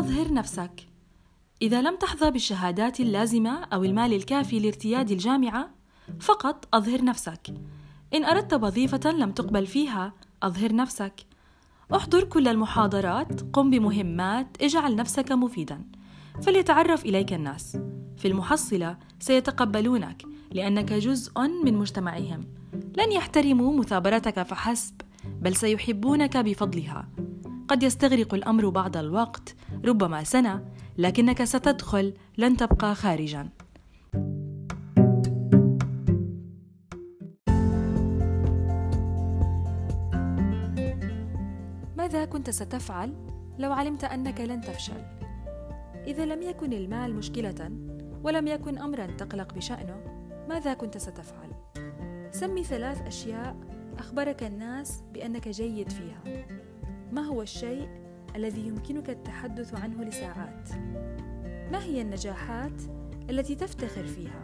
أظهر نفسك. إذا لم تحظى بالشهادات اللازمة أو المال الكافي لارتياد الجامعة فقط أظهر نفسك. إن أردت وظيفة لم تقبل فيها أظهر نفسك. احضر كل المحاضرات قم بمهمات اجعل نفسك مفيدا. فليتعرف إليك الناس. في المحصلة سيتقبلونك لأنك جزء من مجتمعهم. لن يحترموا مثابرتك فحسب بل سيحبونك بفضلها. قد يستغرق الأمر بعض الوقت ربما سنة لكنك ستدخل لن تبقى خارجا. ماذا كنت ستفعل لو علمت أنك لن تفشل؟ إذا لم يكن المال مشكلة ولم يكن امرا تقلق بشأنه ماذا كنت ستفعل؟ سمي ثلاث أشياء أخبرك الناس بأنك جيد فيها. ما هو الشيء الذي يمكنك التحدث عنه لساعات؟ ما هي النجاحات التي تفتخر فيها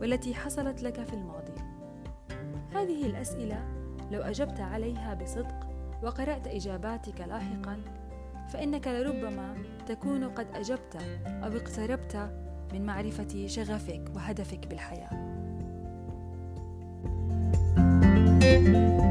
والتي حصلت لك في الماضي؟ هذه الأسئلة لو أجبت عليها بصدق وقرأت إجاباتك لاحقا فإنك لربما تكون قد أجبت أو اقتربت من معرفة شغفك وهدفك بالحياة. thank you